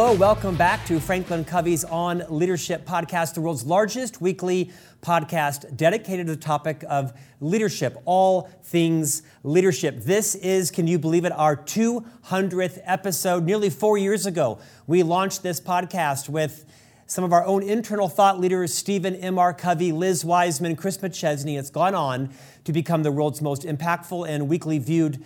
Hello, welcome back to Franklin Covey's On Leadership podcast, the world's largest weekly podcast dedicated to the topic of leadership, all things leadership. This is, can you believe it, our 200th episode. Nearly four years ago, we launched this podcast with some of our own internal thought leaders, Stephen M.R. Covey, Liz Wiseman, Chris McChesney. It's gone on to become the world's most impactful and weekly viewed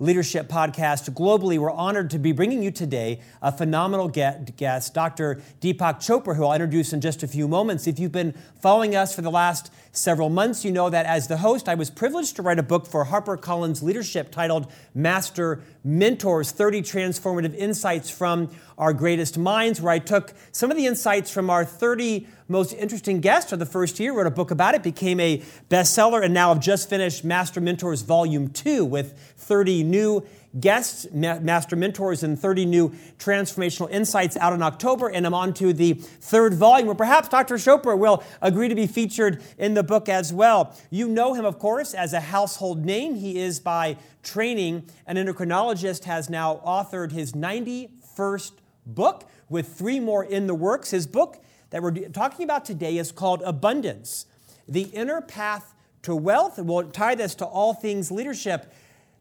Leadership Podcast globally. We're honored to be bringing you today a phenomenal guest, Dr. Deepak Chopra, who I'll introduce in just a few moments. If you've been following us for the last several months, you know that as the host, I was privileged to write a book for HarperCollins Leadership titled Master Mentors 30 Transformative Insights from Our Greatest Minds, where I took some of the insights from our 30 most interesting guests of the first year, wrote a book about it, became a bestseller, and now I've just finished Master Mentors Volume 2 with 30 new guests, master mentors, and 30 new transformational insights out in October. And I'm on to the third volume, where perhaps Dr. Chopra will agree to be featured in the book as well. You know him, of course, as a household name. He is by training an endocrinologist, has now authored his 91st book with three more in the works. His book that we're talking about today is called Abundance The Inner Path to Wealth. We'll tie this to all things leadership.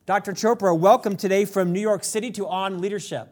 Dr. Chopra, welcome today from New York City to On Leadership.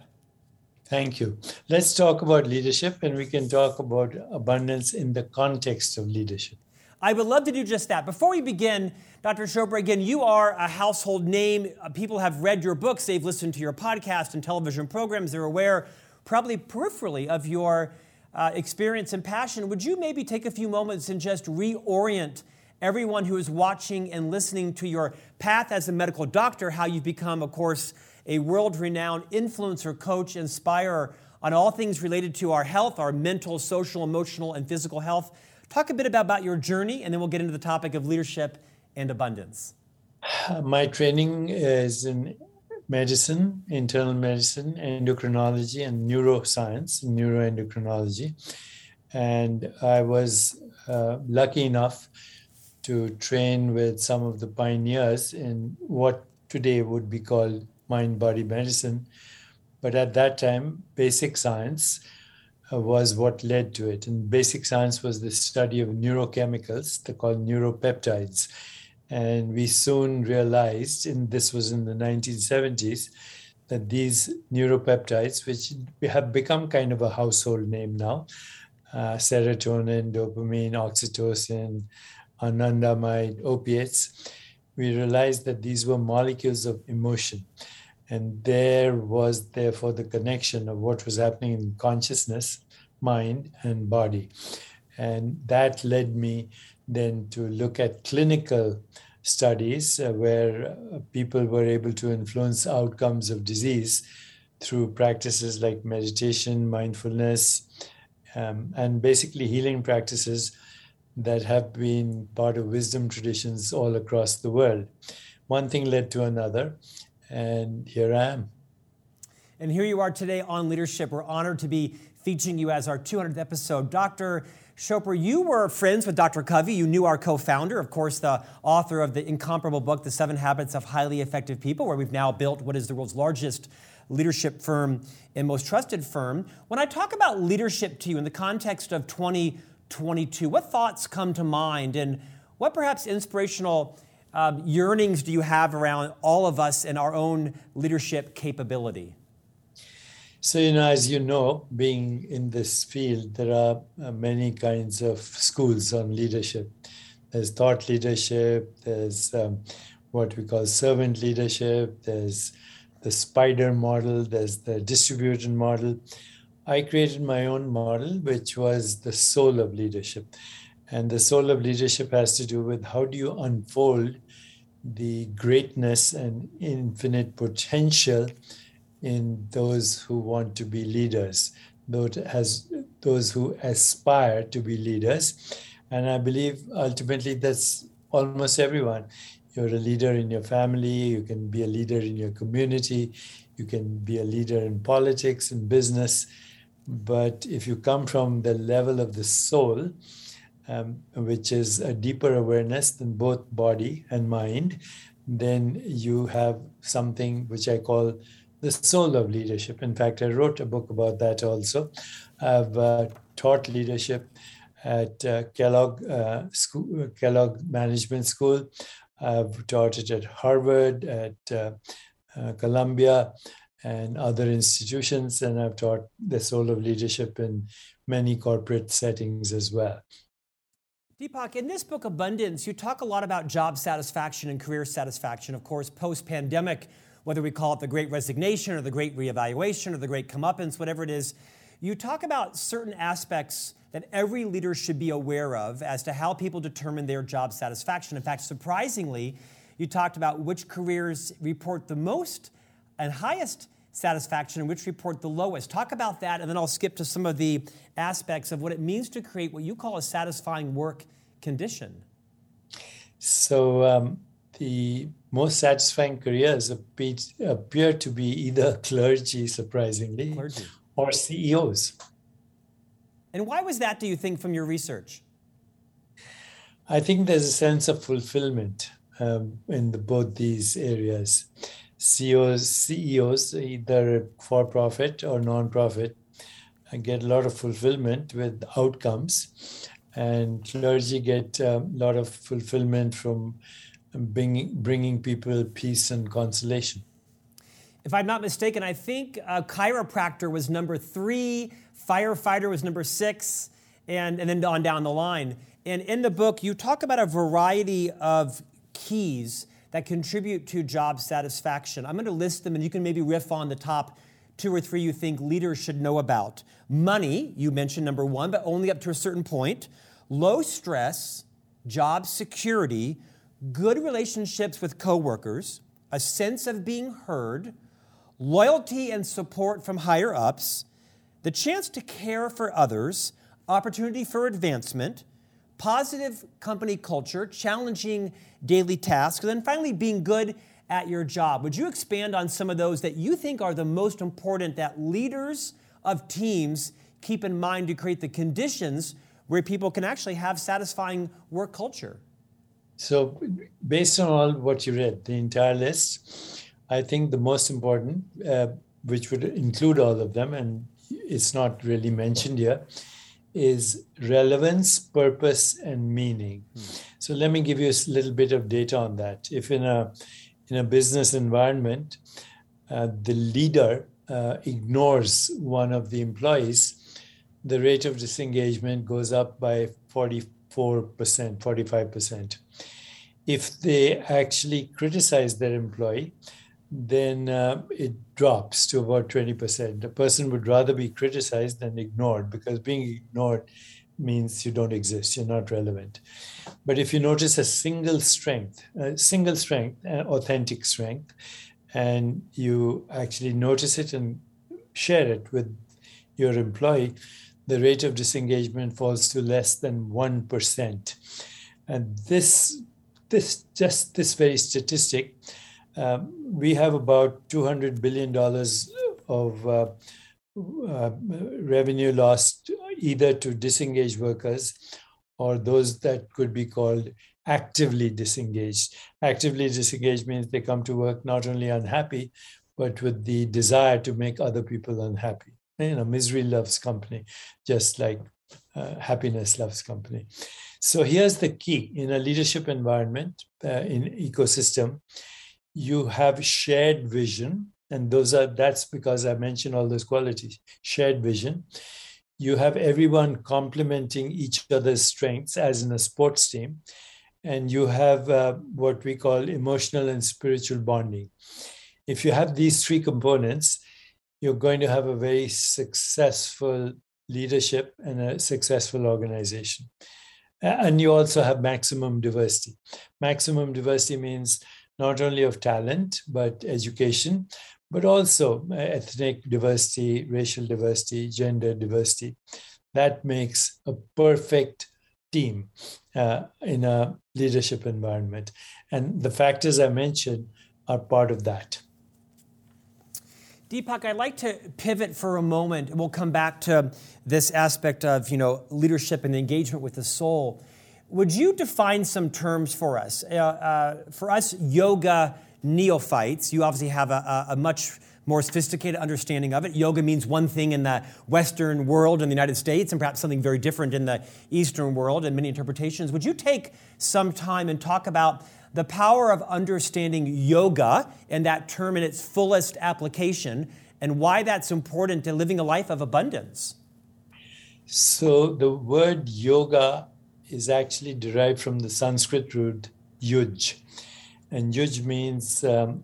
Thank you. Let's talk about leadership and we can talk about abundance in the context of leadership. I would love to do just that. Before we begin, Dr. Chopra, again, you are a household name. People have read your books, they've listened to your podcast and television programs, they're aware, probably peripherally, of your uh, experience and passion, would you maybe take a few moments and just reorient everyone who is watching and listening to your path as a medical doctor, how you've become, of course, a world renowned influencer, coach, inspirer on all things related to our health, our mental, social, emotional, and physical health. Talk a bit about your journey, and then we'll get into the topic of leadership and abundance. My training is in medicine, internal medicine, endocrinology, and neuroscience, neuroendocrinology. And I was uh, lucky enough to train with some of the pioneers in what today would be called mind body medicine. But at that time, basic science uh, was what led to it. And basic science was the study of neurochemicals, they're called neuropeptides and we soon realized, and this was in the 1970s, that these neuropeptides, which have become kind of a household name now, uh, serotonin, dopamine, oxytocin, anandamide, opiates, we realized that these were molecules of emotion. And there was therefore the connection of what was happening in consciousness, mind, and body. And that led me then to look at clinical studies uh, where uh, people were able to influence outcomes of disease through practices like meditation, mindfulness, um, and basically healing practices that have been part of wisdom traditions all across the world. One thing led to another, and here I am. And here you are today on Leadership. We're honored to be featuring you as our 200th episode. Dr. Chopra, you were friends with Dr. Covey. You knew our co founder, of course, the author of the incomparable book, The Seven Habits of Highly Effective People, where we've now built what is the world's largest leadership firm and most trusted firm. When I talk about leadership to you in the context of 2022, what thoughts come to mind and what perhaps inspirational um, yearnings do you have around all of us and our own leadership capability? So, you know, as you know, being in this field, there are uh, many kinds of schools on leadership. There's thought leadership, there's um, what we call servant leadership, there's the spider model, there's the distributed model. I created my own model, which was the soul of leadership. And the soul of leadership has to do with how do you unfold the greatness and infinite potential in those who want to be leaders, those, as, those who aspire to be leaders. And I believe ultimately that's almost everyone. You're a leader in your family, you can be a leader in your community, you can be a leader in politics and business. But if you come from the level of the soul, um, which is a deeper awareness than both body and mind, then you have something which I call the soul of leadership. In fact, I wrote a book about that also. I've uh, taught leadership at uh, Kellogg uh, School, Kellogg Management School. I've taught it at Harvard, at uh, uh, Columbia, and other institutions, and I've taught the soul of leadership in many corporate settings as well. Deepak, in this book, Abundance, you talk a lot about job satisfaction and career satisfaction. Of course, post pandemic, whether we call it the great resignation or the great reevaluation or the great comeuppance, whatever it is, you talk about certain aspects that every leader should be aware of as to how people determine their job satisfaction. In fact, surprisingly, you talked about which careers report the most and highest satisfaction and which report the lowest. Talk about that, and then I'll skip to some of the aspects of what it means to create what you call a satisfying work condition. So, um, the most satisfying careers appear to be either clergy, surprisingly, clergy. or CEOs. And why was that, do you think, from your research? I think there's a sense of fulfillment um, in the, both these areas. CEOs, CEOs, either for profit or non profit, get a lot of fulfillment with outcomes, and clergy get a lot of fulfillment from bringing, bringing people peace and consolation. If I'm not mistaken, I think a chiropractor was number three, firefighter was number six, and, and then on down the line. And in the book, you talk about a variety of keys that contribute to job satisfaction. I'm going to list them and you can maybe riff on the top two or three you think leaders should know about. Money, you mentioned number one, but only up to a certain point. Low stress, job security, good relationships with coworkers, a sense of being heard, loyalty and support from higher ups, the chance to care for others, opportunity for advancement, positive company culture, challenging daily tasks, and then finally being good at your job. Would you expand on some of those that you think are the most important that leaders of teams keep in mind to create the conditions where people can actually have satisfying work culture? So, based on all what you read, the entire list, I think the most important, uh, which would include all of them, and it's not really mentioned here, is relevance, purpose, and meaning. Mm. So let me give you a little bit of data on that. If in a in a business environment, uh, the leader uh, ignores one of the employees, the rate of disengagement goes up by 44%, 45%. If they actually criticize their employee, then uh, it drops to about 20%. A person would rather be criticized than ignored because being ignored means you don't exist, you're not relevant. But if you notice a single strength, a single strength, authentic strength, and you actually notice it and share it with your employee, the rate of disengagement falls to less than 1%. And this, this just this very statistic um, we have about $200 billion of uh, uh, revenue lost either to disengaged workers or those that could be called actively disengaged. Actively disengaged means they come to work not only unhappy, but with the desire to make other people unhappy. You know, misery loves company, just like uh, happiness loves company. So here's the key in a leadership environment, uh, in ecosystem, you have shared vision and those are that's because i mentioned all those qualities shared vision. You have everyone complementing each other's strengths as in a sports team and you have uh, what we call emotional and spiritual bonding. If you have these three components you're going to have a very successful leadership and a successful organization. And you also have maximum diversity. Maximum diversity means not only of talent, but education, but also uh, ethnic diversity, racial diversity, gender diversity. That makes a perfect team uh, in a leadership environment. And the factors I mentioned are part of that. Deepak, I'd like to pivot for a moment, we'll come back to this aspect of you know leadership and engagement with the soul. Would you define some terms for us? Uh, uh, for us yoga neophytes, you obviously have a, a, much more sophisticated understanding of it. Yoga means one thing in the Western world in the United States and perhaps something very different in the Eastern world and many interpretations. Would you take some time and talk about the power of understanding yoga and that term in its fullest application and why that's important to living a life of abundance? So, the word yoga is actually derived from the Sanskrit root yuj. And yuj means um,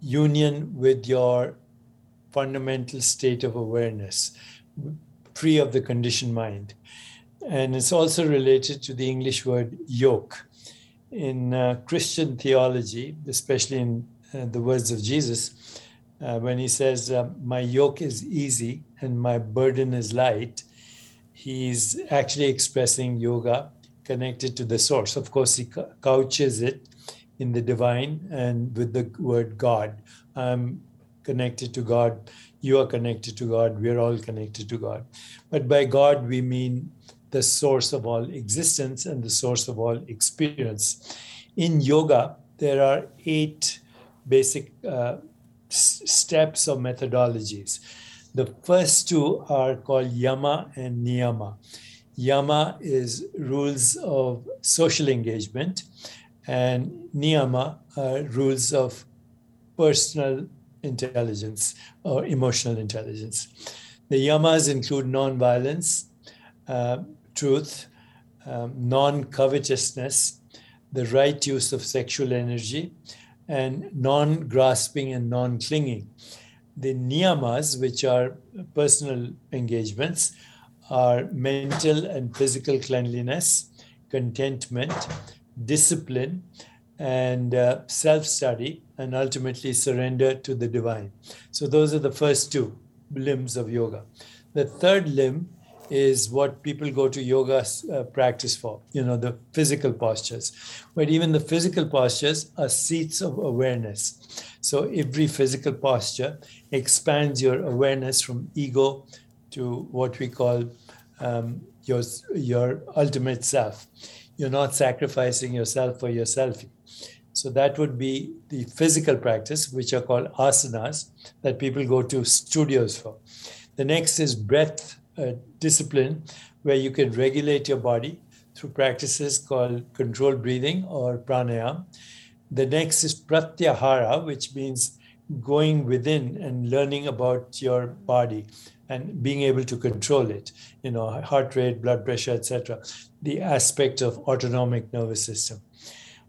union with your fundamental state of awareness, free of the conditioned mind. And it's also related to the English word yoke. In uh, Christian theology, especially in uh, the words of Jesus, uh, when he says, uh, My yoke is easy and my burden is light, he's actually expressing yoga connected to the source. Of course, he couches it in the divine and with the word God. I'm connected to God. You are connected to God. We're all connected to God. But by God, we mean the source of all existence and the source of all experience. In yoga, there are eight basic uh, s- steps or methodologies. The first two are called yama and niyama. Yama is rules of social engagement, and niyama are rules of personal intelligence or emotional intelligence. The yamas include nonviolence, uh, truth, um, non covetousness, the right use of sexual energy, and non grasping and non clinging. The niyamas, which are personal engagements, are mental and physical cleanliness, contentment, discipline, and uh, self study, and ultimately surrender to the divine. So, those are the first two limbs of yoga. The third limb is what people go to yoga uh, practice for, you know, the physical postures. But even the physical postures are seats of awareness. So every physical posture expands your awareness from ego to what we call um, your, your ultimate self. You're not sacrificing yourself for yourself. So that would be the physical practice, which are called asanas, that people go to studios for. The next is breath discipline, where you can regulate your body through practices called controlled breathing or pranayam. The next is pratyahara, which means going within and learning about your body and being able to control it you know heart rate blood pressure etc the aspect of autonomic nervous system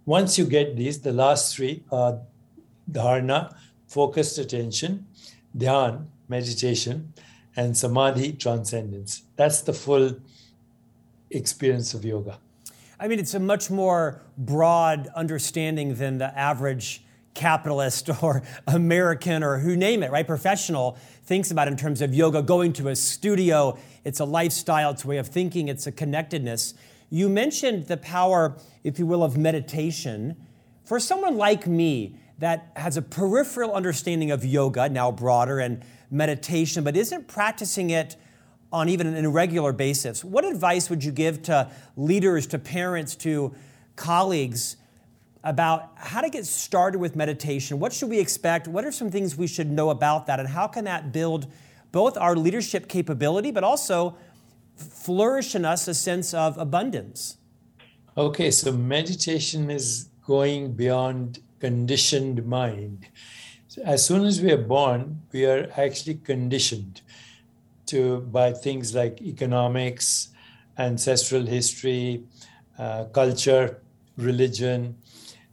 once you get these the last three are dharana focused attention dhyan meditation and samadhi transcendence that's the full experience of yoga i mean it's a much more broad understanding than the average capitalist or American or who name it, right? Professional thinks about in terms of yoga, going to a studio. It's a lifestyle, it's a way of thinking, it's a connectedness. You mentioned the power, if you will, of meditation. For someone like me that has a peripheral understanding of yoga, now broader, and meditation, but isn't practicing it on even an irregular basis, what advice would you give to leaders, to parents, to colleagues about how to get started with meditation. What should we expect? What are some things we should know about that? And how can that build both our leadership capability, but also flourish in us a sense of abundance? Okay, so meditation is going beyond conditioned mind. As soon as we are born, we are actually conditioned to by things like economics, ancestral history, uh, culture, religion,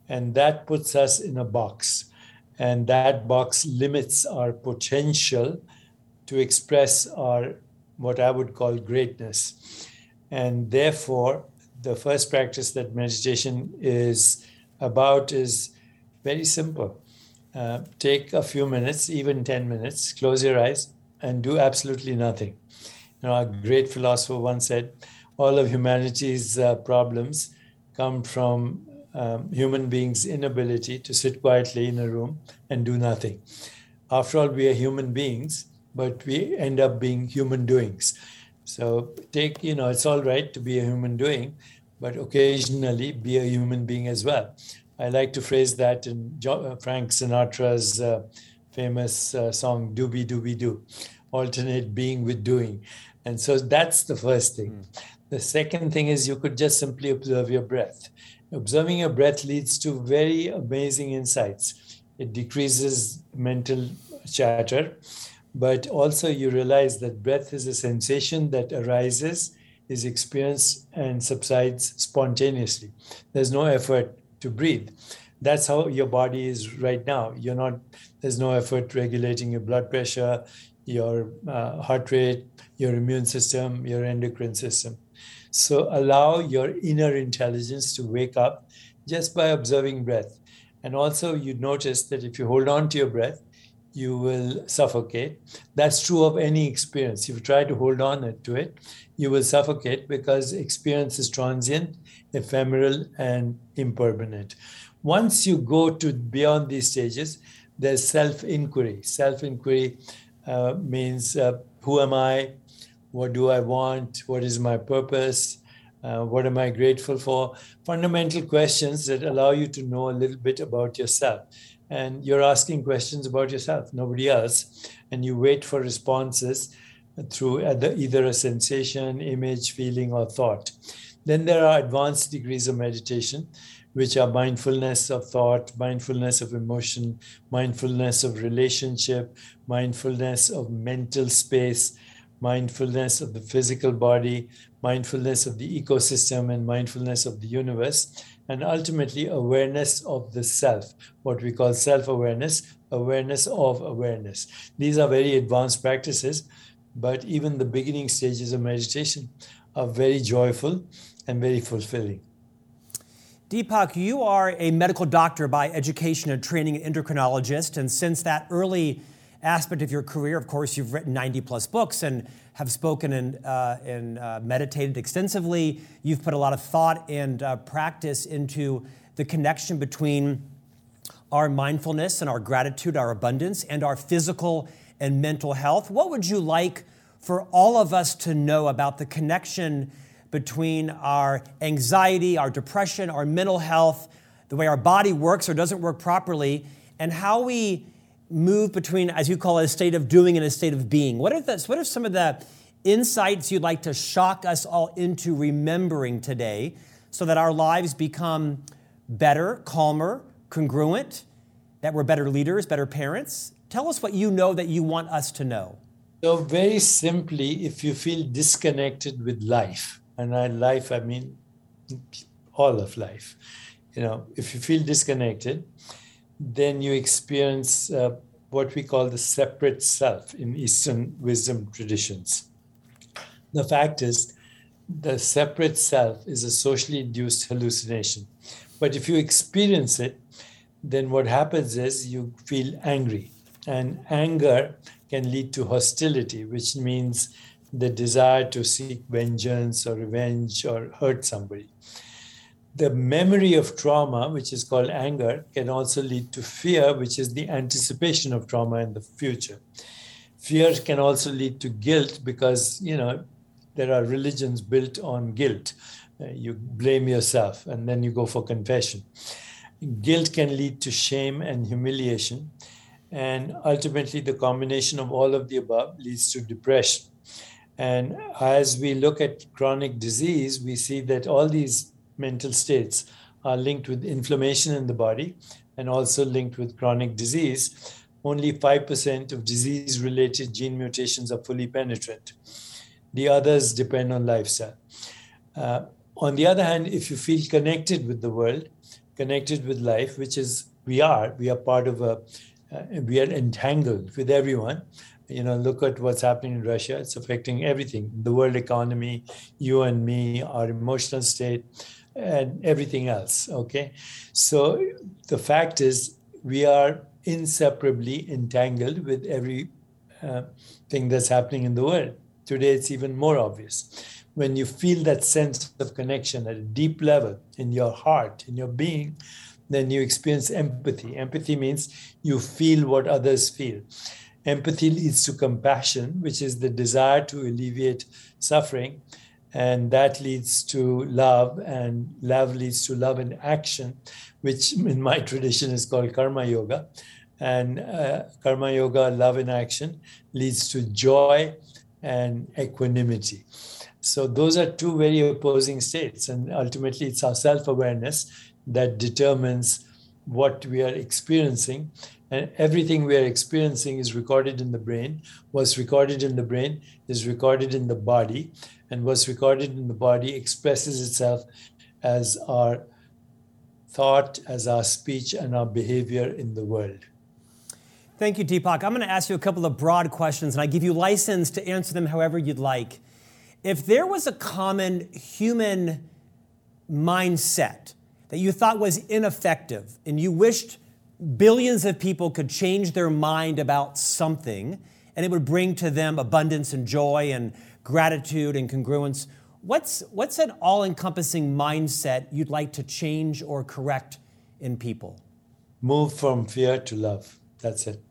and that puts us in a box. And that box limits our potential to express our, what I would call greatness. And therefore, the first practice that meditation is about is very simple. Uh, take a few minutes, even 10 minutes, close your eyes, and do absolutely nothing. You know, a great philosopher once said, all of humanity's uh, problems come from um, human beings' inability to sit quietly in a room and do nothing. After all, we are human beings, but we end up being human doings. So take, you know, it's all right to be a human doing, but occasionally be a human being as well. I like to phrase that in uh, Frank Sinatra's uh, famous uh, song "Doobie Doobie Doo," alternate being with doing, and so that's the first thing. Mm. The second thing is you could just simply observe your breath. Observing your breath leads to very amazing insights. It decreases mental chatter, but also you realize that breath is a sensation that arises, is experienced, and subsides spontaneously. There's no effort to breathe. That's how your body is right now. You're not, there's no effort regulating your blood pressure, your uh, heart rate, your immune system, your endocrine system. So allow your inner intelligence to wake up just by observing breath. And also, you notice that if you hold on to your breath, you will suffocate. That's true of any experience. If you try to hold on to it, you will suffocate because experience is transient, ephemeral, and impermanent. Once you go to beyond these stages, there's self inquiry. Self inquiry uh, means uh, who am I? What do I want? What is my purpose? Uh, what am I grateful for? Fundamental questions that allow you to know a little bit about yourself. And you're asking questions about yourself, nobody else. And you wait for responses through either a sensation, image, feeling, or thought. Then there are advanced degrees of meditation, which are mindfulness of thought, mindfulness of emotion, mindfulness of relationship, mindfulness of mental space, mindfulness of the physical body, mindfulness of the ecosystem, and mindfulness of the universe, and ultimately awareness of the self, what we call self awareness, awareness of awareness. These are very advanced practices, but even the beginning stages of meditation are very joyful and very fulfilling. Deepak, you are a medical doctor by education and training, an endocrinologist, and since that early aspect of your career. Of course, you've written 90 plus books and have spoken and, uh, and uh, meditated extensively. You've put a lot of thought and uh, practice into the connection between our mindfulness and our gratitude, our abundance, and our physical and mental health. What would you like for all of us to know about the connection between our anxiety, our depression, our mental health, the way our body works or doesn't work properly, and how we move between, as you call it, a state of doing and a state of being. What are, the, what are some of the insights you'd like to shock us all into remembering today so that our lives become better, calmer, congruent, that we're better leaders, better parents? Tell us what you know that you want us to know. So, very simply, if you feel disconnected with life, and by life, I mean all of life, you know, if you feel disconnected, then you experience uh, what we call the separate self in Eastern wisdom traditions. The fact is, the separate self is a socially induced hallucination. But if you experience it, then what happens is you feel angry. And anger can lead to hostility, which means the desire to seek vengeance or revenge or hurt somebody the memory of trauma, which is called anger, can also lead to fear, which is the anticipation of trauma in the future. Fear can also lead to guilt because, you know, there are religions built on guilt. Uh, you blame yourself and then you go for confession. Guilt can lead to shame and humiliation. And ultimately, the combination of all of the above leads to depression. And as we look at chronic disease, we see that all these mental states are linked with inflammation in the body and also linked with chronic disease. Only 5% of disease related gene mutations are fully penetrant. The others depend on lifestyle. Uh, on the other hand, if you feel connected with the world, connected with life, which is we are, we are part of a, uh, we are entangled with everyone. You know, look at what's happening in Russia. It's affecting everything the world economy, you and me, our emotional state, and everything else. Okay. So the fact is, we are inseparably entangled with every uh, thing that's happening in the world. Today, it's even more obvious. When you feel that sense of connection at a deep level in your heart, in your being, then you experience empathy. Empathy means you feel what others feel. Empathy leads to compassion, which is the desire to alleviate suffering and that leads to love and love leads to love in action which in my tradition is called karma yoga And uh, karma yoga, love in action, leads to joy and equanimity. So those are two very opposing states. And ultimately, it's our self awareness that determines what we are experiencing. And everything we are experiencing is recorded in the brain. What's recorded in the brain is recorded in the body. And what's recorded in the body expresses itself as our thought, as our speech, and our behavior in the world. Thank you, Deepak. I'm going to ask you a couple of broad questions, and I give you license to answer them however you'd like. If there was a common human mindset that you thought was ineffective and you wished billions of people could change their mind about something and it would bring to them abundance and joy and gratitude and congruence, what's, what's an all encompassing mindset you'd like to change or correct in people? Move from fear to love. That's it.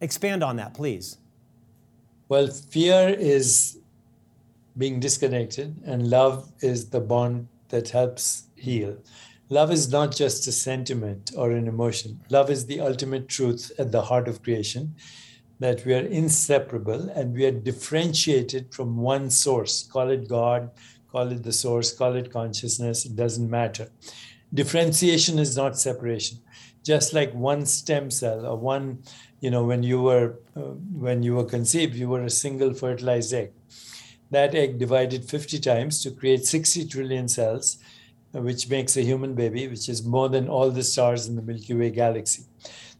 Expand on that, please. Well, fear is being disconnected, and love is the bond that helps heal. Love is not just a sentiment or an emotion. Love is the ultimate truth at the heart of creation that we are inseparable and we are differentiated from one source. Call it God, call it the source, call it consciousness, it doesn't matter. Differentiation is not separation. Just like one stem cell or one you know when you were uh, when you were conceived you were a single fertilized egg that egg divided 50 times to create 60 trillion cells uh, which makes a human baby which is more than all the stars in the milky way galaxy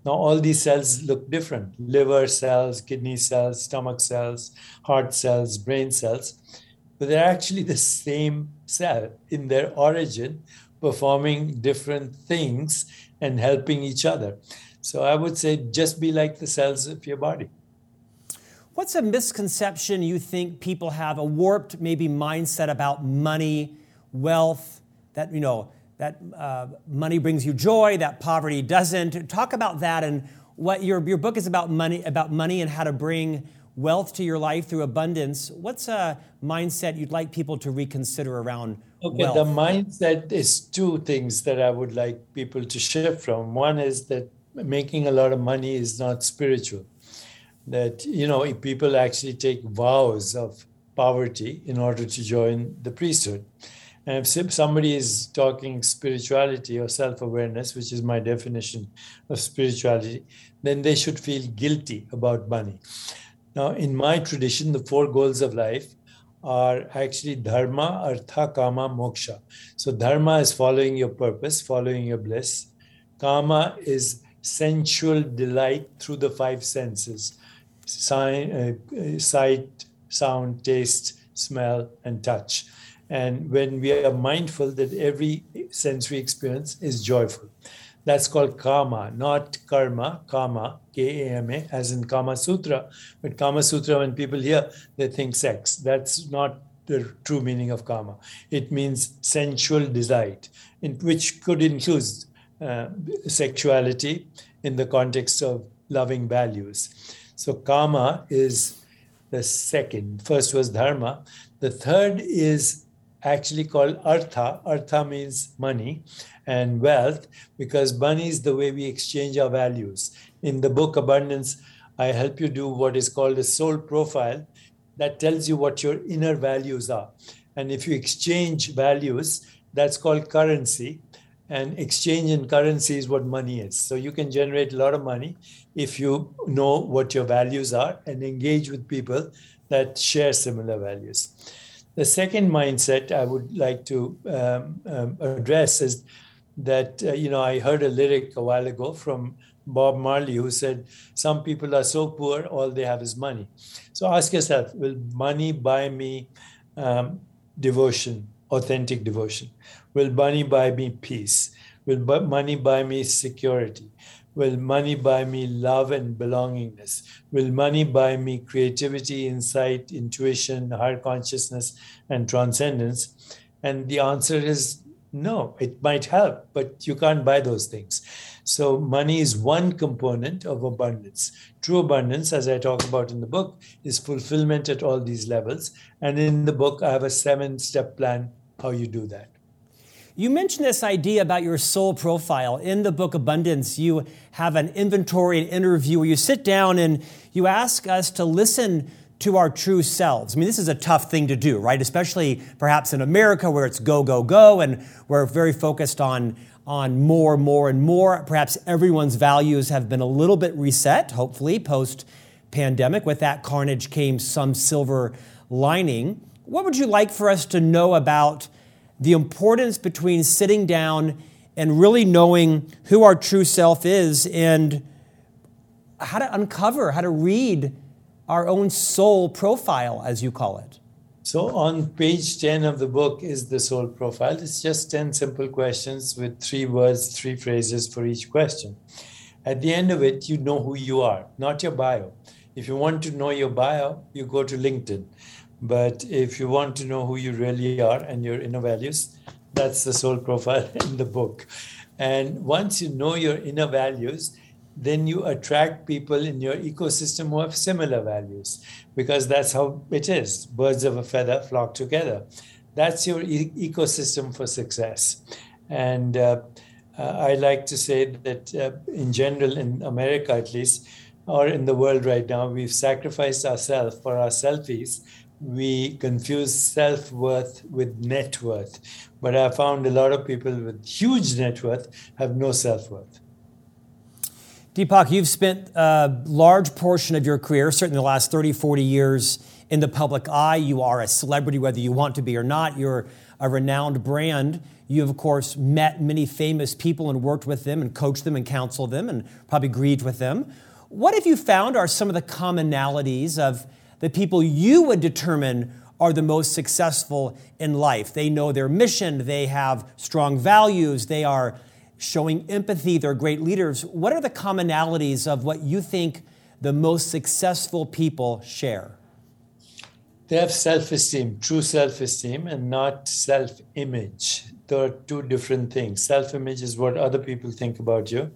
now all these cells look different. Liver cells kidney cells stomach cells heart cells brain cells. But they're actually the same cell in their origin performing different things and helping each other. So I would say just be like the cells of your body. What's a misconception you think people have, a warped maybe mindset about money, wealth, that, you know, that uh, money brings you joy, that poverty doesn't? Talk about that and what your, your book is about money, about money and how to bring wealth to your life through abundance. What's a mindset you'd like people to reconsider around Okay, wealth? the mindset is two things that I would like people to shift from. One is that making a lot of money is not spiritual. That, you know, people actually take vows of poverty in order to join the priesthood. And if somebody is talking spirituality or self awareness, which is my definition of spirituality, then they should feel guilty about money. Now, in my tradition, the four goals of life are actually dharma, artha, kama, moksha. So, dharma is following your purpose, following your bliss. Kama is sensual delight through the five senses uh, sight, sound, taste, smell, and touch. And when we are mindful that every sensory experience is joyful, that's called kama, not karma, kama, K A M A, as in Kama Sutra. But Kama Sutra, when people hear, they think sex. That's not the true meaning of kama. It means sensual delight, in, which could include uh, sexuality in the context of loving values. So, kama is the second. First was dharma. The third is actually called artha. Artha means money and wealth because money is the way we exchange our values. In the book Abundance, I help you do what is called a soul profile that tells you what your inner values are. And if you exchange values, that's called currency and exchange in currency is what money is. So you can generate a lot of money if you know what your values are and engage with people that share similar values. The second mindset I would like to um, um, address is that, uh, you know, I heard a lyric a while ago from Bob Marley who said, Some people are so poor, all they have is money. So ask yourself, will money buy me um, devotion, authentic devotion? Will money buy me peace? Will money buy me security? Will money buy me love and belongingness? Will money buy me creativity, insight, intuition, higher consciousness, and transcendence? And the answer is no. It might help, but you can't buy those things. So, money is one component of abundance. True abundance, as I talk about in the book, is fulfillment at all these levels. And in the book, I have a seven step plan how you do that. You mentioned this idea about your soul profile. In the book Abundance, you have an inventory, an interview where you sit down and you ask us to listen to our true selves. I mean, this is a tough thing to do, right? Especially perhaps in America where it's go, go, go, and we're very focused on, on more, more, and more. Perhaps everyone's values have been a little bit reset, hopefully, post pandemic. With that carnage came some silver lining. What would you like for us to know about the importance between sitting down and really knowing who our true self is and how to uncover, how to read our own soul profile, as you call it? So, on page 10 of the book is the soul profile. It's just 10 simple questions with three words, three phrases for each question. At the end of it, you know who you are, not your bio. If you want to know your bio, you go to LinkedIn. But if you want to know who you really are and your inner values, that's the soul profile in the book. And once you know your inner values, then you attract people in your ecosystem who have similar values because that's how it is. Birds of a feather flock together. That's your e- ecosystem for success. And uh, uh, I like to say that uh, in general, in America at least, or in the world right now, we've sacrificed ourselves for our selfies we confuse self worth with net worth. But I found a lot of people with huge net worth have no self worth. Deepak, you've spent a large portion of your career, certainly the last 30, 40 years, in the public eye. You are a celebrity, whether you want to be or not. You're a renowned brand. You of course, met many famous people and worked with them and coached them and counseled them and probably grieved with them. What have you found are some of the commonalities of the people you would determine are the most successful in life. They know their mission, they have strong values, they are showing empathy, they're great leaders. What are the commonalities of what you think the most successful people share? They have self esteem, true self esteem, and not self image. There are two different things. Self image is what other people think about you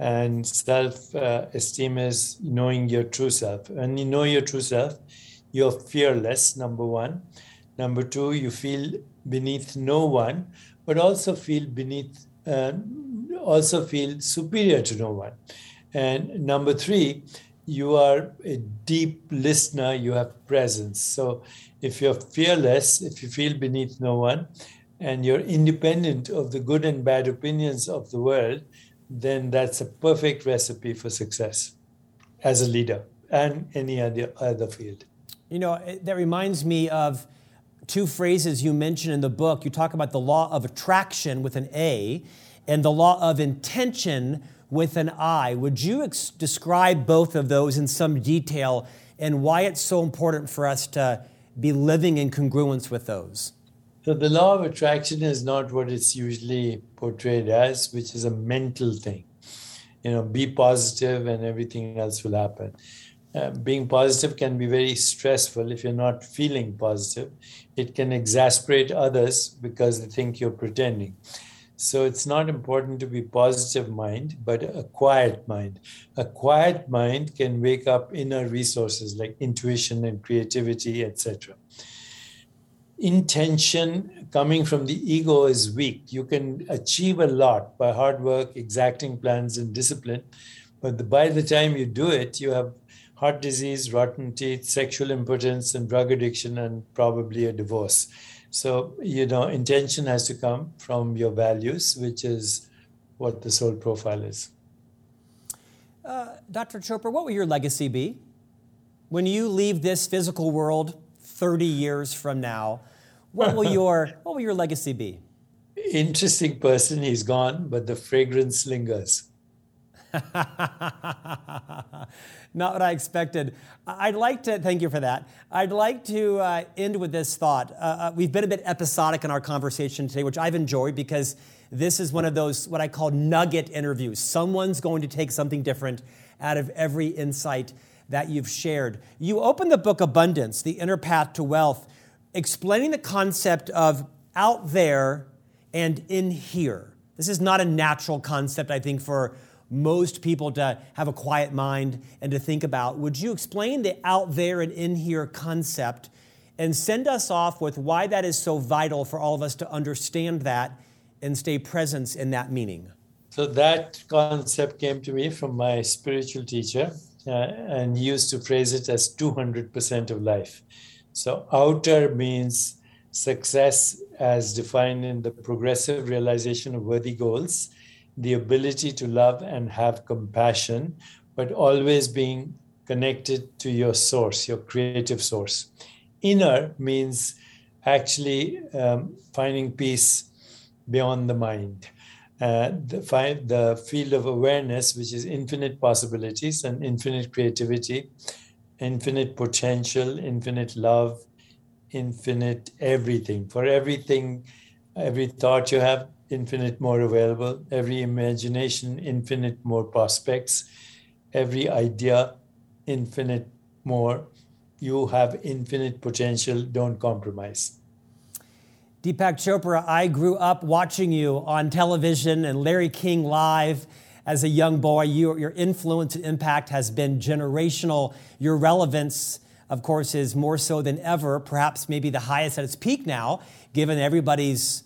and self uh, esteem is knowing your true self. And you know your true self, you're fearless, number one. Number two, you feel beneath no one, but also feel beneath, uh, also feel superior to no one. And number three, you are a deep listener, you have presence. So if you're fearless, if you feel beneath no one, and you're independent of the good and bad opinions of the world, then that's a perfect recipe for success as a leader and any other, other field. You know, that reminds me of two phrases you mention in the book. You talk about the law of attraction with an A and the law of intention with an I. Would you ex- describe both of those in some detail and why it's so important for us to be living in congruence with those? So the law of attraction is not what it's usually portrayed as, which is a mental thing. You know, be positive and everything else will happen. Uh, being positive can be very stressful if you're not feeling positive. It can exasperate others because they think you're pretending. So it's not important to be positive mind, but a quiet mind. A quiet mind can wake up inner resources like intuition and creativity, etc intention coming from the ego is weak. You can achieve a lot by hard work, exacting plans, and discipline. But by the time you do it, you have heart disease, rotten teeth, sexual impotence, and drug addiction, and probably a divorce. So, you know, intention has to come from your values, which is what the soul profile is. Uh, Dr. Chopra, what will your legacy be? When you leave this physical world 30 years from now, what will your what will your legacy be? Interesting person, he's gone, but the fragrance lingers. Not what I expected. I'd like to thank you for that. I'd like to uh, end with this thought. Uh, uh, we've been a bit episodic in our conversation today, which I've enjoyed because this is one of those what I call nugget interviews. Someone's going to take something different out of every insight that you've shared. You open the book Abundance, the inner path to wealth explaining the concept of out there and in here. This is not a natural concept, I think, for most people to have a quiet mind and to think about. Would you explain the out there and in here concept and send us off with why that is so vital for all of us to understand that and stay present in that meaning? So that concept came to me from my spiritual teacher, uh, and he used to phrase it as 200% of life. So outer means success as defined in the progressive realization of worthy goals, the ability to love and have compassion, but always being connected to your source, your creative source. Inner means actually um, finding peace beyond the mind. Uh, the, find the field of awareness, which is infinite possibilities and infinite creativity, infinite potential, infinite love, infinite everything. For everything, every thought you have, infinite more available. Every imagination, infinite more prospects. Every idea, infinite more. You have infinite potential. Don't compromise. Deepak Chopra, I grew up watching you on television and Larry King live as a young boy. You, your influence and impact has been generational. Your relevance, of course, is more so than ever, perhaps maybe the highest at its peak now, given everybody's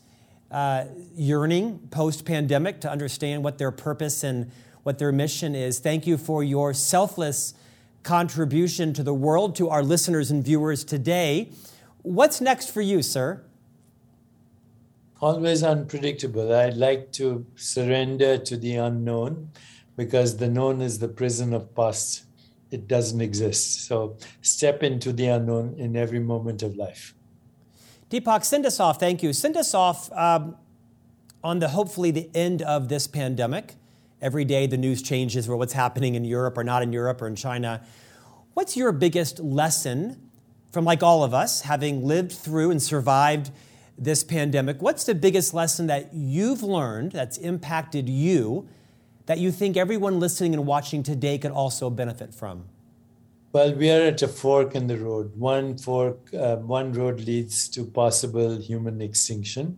uh, yearning post pandemic to understand what their purpose and what their mission is. Thank you for your selfless contribution to the world, to our listeners and viewers today. What's next for you, sir? Always unpredictable. I like to surrender to the unknown because the known is the prison of past. It doesn't exist. So step into the unknown in every moment of life. Deepak, send us off. Thank you. Send us off um, on the hopefully the end of this pandemic. Every day the news changes for what's happening in Europe or not in Europe or in China. What's your biggest lesson from, like all of us, having lived through and survived this pandemic? What's the biggest lesson that you've learned that's impacted you that you think everyone listening and watching today could also benefit from? Well, we are at a fork in the road. One fork, uh, one road leads to possible human extinction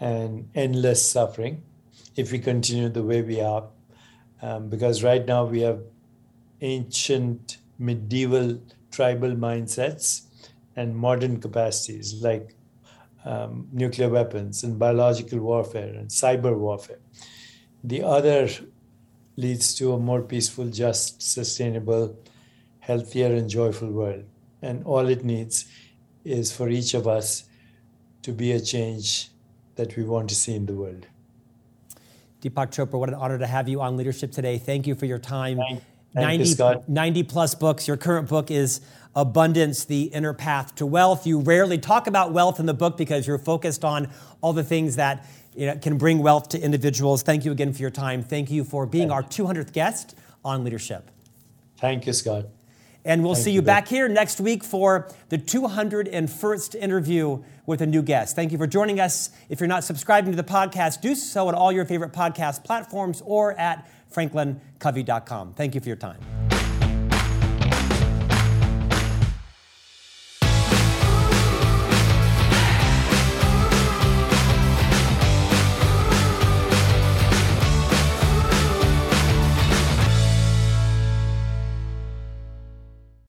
and endless suffering if we continue the way we are. Um, because right now we have ancient medieval tribal mindsets and modern capacities like um, nuclear weapons and biological warfare and cyber warfare. The other leads to a more peaceful, just, sustainable, healthier, and joyful world. And all it needs is for each of us to be a change that we want to see in the world. Deepak Chopra, what an honor to have you on Leadership Today. Thank you for your time. Thank, thank 90, you, 90 plus books. Your current book is Abundance, the Inner Path to Wealth. You rarely talk about wealth in the book because you're focused on all the things that you know, can bring wealth to individuals. Thank you again for your time. Thank you for being our 200th guest on Leadership. Thank you, Scott. And we'll Thank see you, you back here next week for the 201st interview with a new guest. Thank you for joining us. If you're not subscribing to the podcast, do so at all your favorite podcast platforms or at franklincovey.com. Thank you for your time.